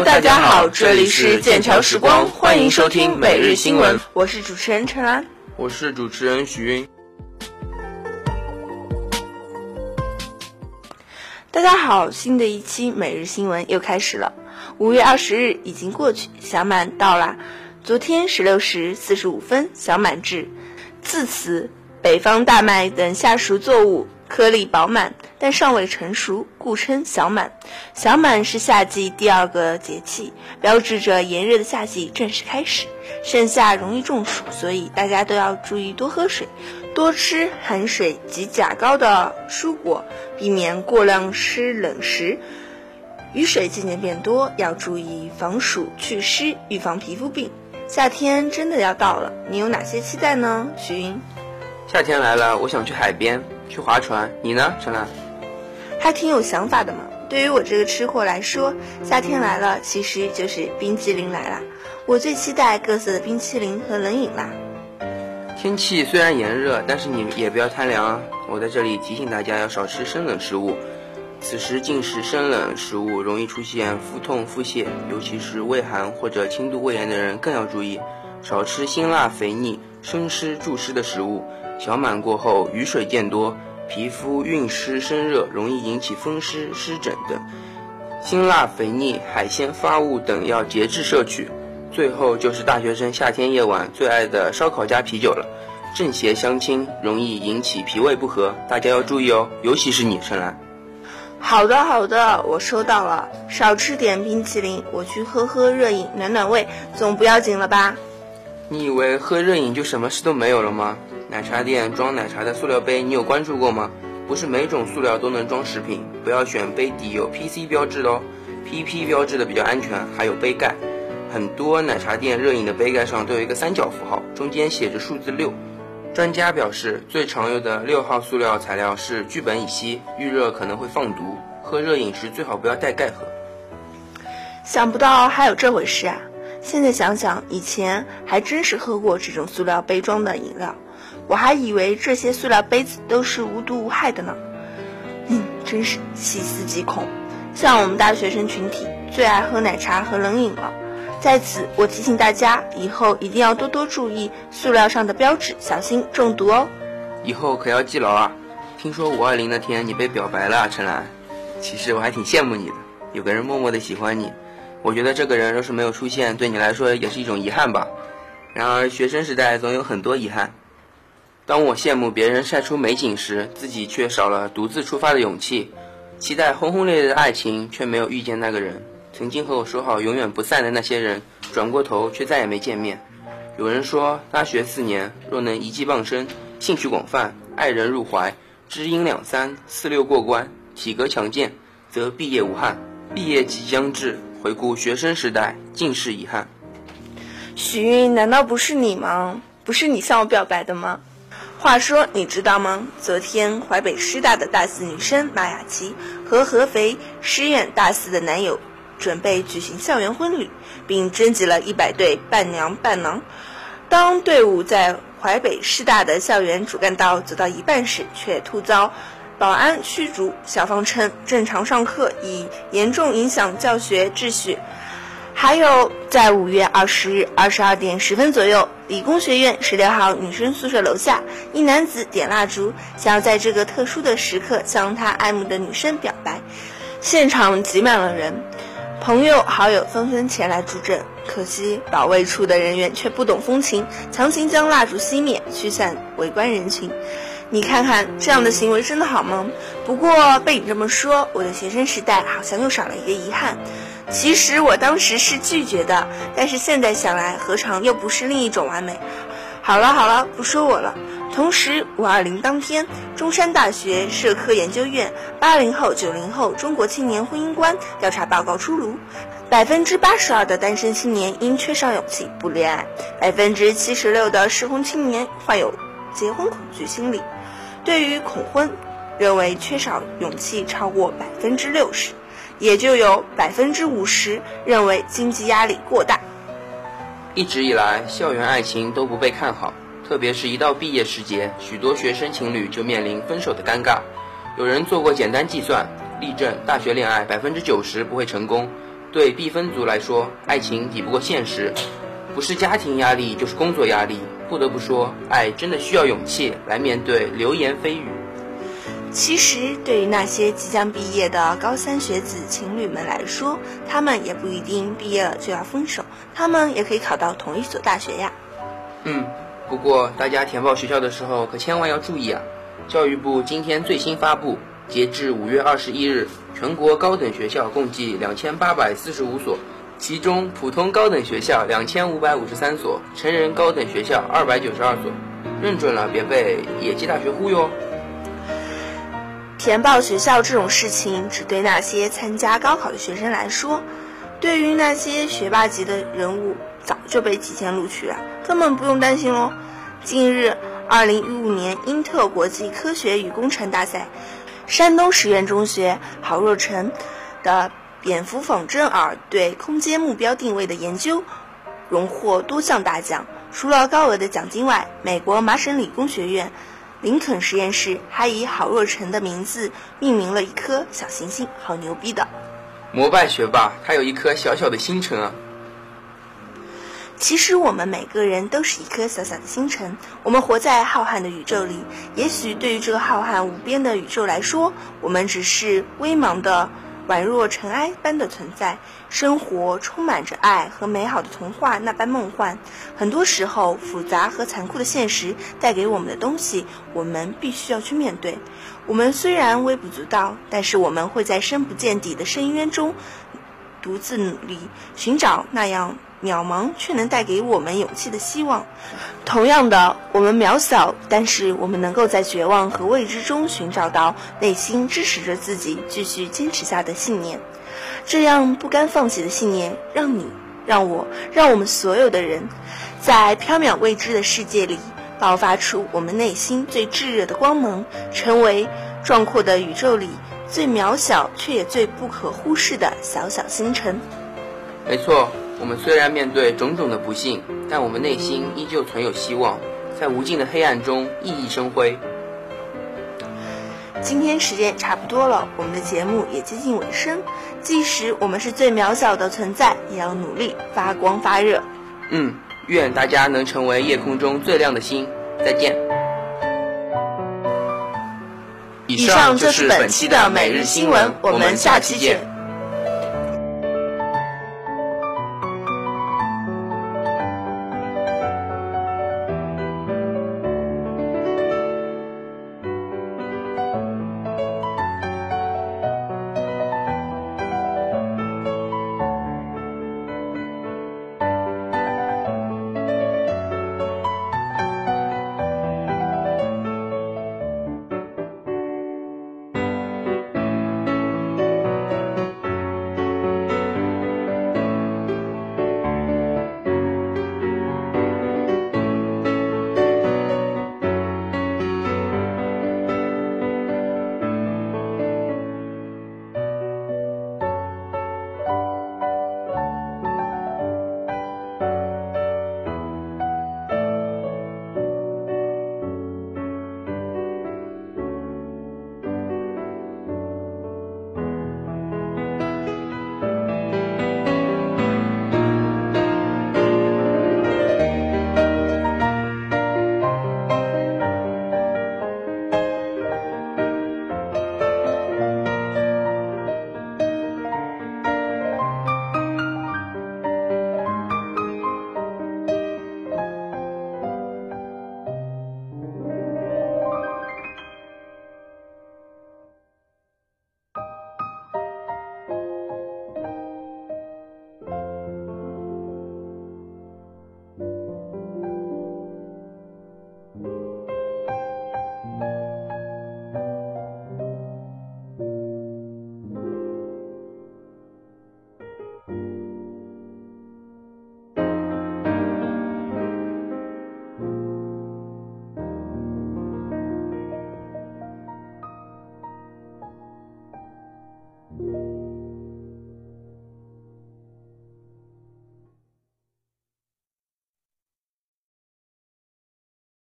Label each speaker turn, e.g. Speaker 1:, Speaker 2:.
Speaker 1: Hello，大家好，这里是剑桥时光，欢迎收听每日新闻。
Speaker 2: 我是主持人陈兰，
Speaker 1: 我是主持人许云。
Speaker 2: 大家好，新的一期每日新闻又开始了。五月二十日已经过去，小满到啦。昨天十六时四十五分，小满至。自此，北方大麦等夏熟作物颗粒饱满，但尚未成熟，故称小满。小满是夏季第二个节气，标志着炎热的夏季正式开始。盛夏容易中暑，所以大家都要注意多喝水，多吃含水及钾高的蔬果，避免过量吃冷食。雨水渐渐变多，要注意防暑祛湿，预防皮肤病。夏天真的要到了，你有哪些期待呢？徐云，
Speaker 1: 夏天来了，我想去海边去划船。你呢，陈兰？
Speaker 2: 还挺有想法的嘛。对于我这个吃货来说，夏天来了，其实就是冰淇淋来了。我最期待各色的冰淇淋和冷饮啦。
Speaker 1: 天气虽然炎热，但是你也不要贪凉啊。我在这里提醒大家要少吃生冷食物。此时进食生冷食物容易出现腹痛、腹泻，尤其是胃寒或者轻度胃炎的人更要注意，少吃辛辣、肥腻、生湿助湿的食物。小满过后，雨水渐多，皮肤蕴湿生热，容易引起风湿、湿疹等。辛辣、肥腻、海鲜、发物等要节制摄取。最后就是大学生夏天夜晚最爱的烧烤加啤酒了，正邪相侵，容易引起脾胃不和，大家要注意哦，尤其是你，陈兰。
Speaker 2: 好的，好的，我收到了。少吃点冰淇淋，我去喝喝热饮暖暖胃，总不要紧了吧？
Speaker 1: 你以为喝热饮就什么事都没有了吗？奶茶店装奶茶的塑料杯，你有关注过吗？不是每种塑料都能装食品，不要选杯底有 PC 标志的哦，PP 标志的比较安全。还有杯盖，很多奶茶店热饮的杯盖上都有一个三角符号，中间写着数字六。专家表示，最常用的六号塑料材料是聚苯乙烯，遇热可能会放毒。喝热饮时最好不要带盖喝。
Speaker 2: 想不到还有这回事啊！现在想想，以前还真是喝过这种塑料杯装的饮料，我还以为这些塑料杯子都是无毒无害的呢。嗯，真是细思极恐。像我们大学生群体最爱喝奶茶和冷饮了。在此，我提醒大家，以后一定要多多注意塑料上的标志，小心中毒哦。
Speaker 1: 以后可要记牢啊！听说五二零那天你被表白了，陈兰。其实我还挺羡慕你的，有个人默默的喜欢你。我觉得这个人若是没有出现，对你来说也是一种遗憾吧。然而学生时代总有很多遗憾。当我羡慕别人晒出美景时，自己却少了独自出发的勇气。期待轰轰烈烈的爱情，却没有遇见那个人。曾经和我说好永远不散的那些人，转过头却再也没见面。有人说，大学四年若能一技傍身，兴趣广泛，爱人入怀，知音两三，四六过关，体格强健，则毕业无憾。毕业即将至，回顾学生时代，尽是遗憾。
Speaker 2: 许韵，难道不是你吗？不是你向我表白的吗？话说，你知道吗？昨天淮北师大的大四女生马雅琪和合肥师院大四的男友。准备举行校园婚礼，并征集了一百对伴娘伴郎。当队伍在淮北师大的校园主干道走到一半时，却突遭保安驱逐。校方称，正常上课已严重影响教学秩序。还有，在五月二十日二十二点十分左右，理工学院十六号女生宿舍楼下，一男子点蜡烛，想要在这个特殊的时刻向他爱慕的女生表白。现场挤满了人。朋友好友纷纷前来助阵，可惜保卫处的人员却不懂风情，强行将蜡烛熄灭，驱散围观人群。你看看这样的行为真的好吗？不过被你这么说，我的学生时代好像又少了一个遗憾。其实我当时是拒绝的，但是现在想来，何尝又不是另一种完美？好了好了，不说我了。同时，五二零当天，中山大学社科研究院八零后、九零后中国青年婚姻观调查报告出炉，百分之八十二的单身青年因缺少勇气不恋爱，百分之七十六的适婚青年患有结婚恐惧心理。对于恐婚，认为缺少勇气超过百分之六十，也就有百分之五十认为经济压力过大。
Speaker 1: 一直以来，校园爱情都不被看好。特别是一到毕业时节，许多学生情侣就面临分手的尴尬。有人做过简单计算，例证大学恋爱百分之九十不会成功，对毕分族来说，爱情抵不过现实，不是家庭压力就是工作压力。不得不说，爱真的需要勇气来面对流言蜚语。
Speaker 2: 其实，对于那些即将毕业的高三学子情侣们来说，他们也不一定毕业了就要分手，他们也可以考到同一所大学呀。
Speaker 1: 嗯，不过大家填报学校的时候可千万要注意啊！教育部今天最新发布，截至五月二十一日，全国高等学校共计两千八百四十五所，其中普通高等学校两千五百五十三所，成人高等学校二百九十二所。认准了，别被野鸡大学忽悠。
Speaker 2: 填报学校这种事情，只对那些参加高考的学生来说，对于那些学霸级的人物，早就被提前录取了，根本不用担心喽。近日，二零一五年英特国际科学与工程大赛，山东实验中学郝若晨的蝙蝠仿真耳对空间目标定位的研究，荣获多项大奖。除了高额的奖金外，美国麻省理工学院。林肯实验室还以郝若晨的名字命名了一颗小行星，好牛逼的！
Speaker 1: 膜拜学霸，他有一颗小小的星辰啊！
Speaker 2: 其实我们每个人都是一颗小小的星辰，我们活在浩瀚的宇宙里。也许对于这个浩瀚无边的宇宙来说，我们只是微茫的。宛若尘埃般的存在，生活充满着爱和美好的童话那般梦幻。很多时候，复杂和残酷的现实带给我们的东西，我们必须要去面对。我们虽然微不足道，但是我们会在深不见底的深渊中独自努力，寻找那样。渺茫却能带给我们勇气的希望。同样的，我们渺小，但是我们能够在绝望和未知中寻找到内心支持着自己继续坚持下的信念。这样不甘放弃的信念，让你、让我、让我们所有的人，在缥缈未知的世界里爆发出我们内心最炙热的光芒，成为壮阔的宇宙里最渺小却也最不可忽视的小小星辰。
Speaker 1: 没错。我们虽然面对种种的不幸，但我们内心依旧存有希望，在无尽的黑暗中熠熠生辉。
Speaker 2: 今天时间差不多了，我们的节目也接近尾声。即使我们是最渺小的存在，也要努力发光发热。
Speaker 1: 嗯，愿大家能成为夜空中最亮的星。再见。
Speaker 2: 以上就是本期的每日新闻，我们下期见。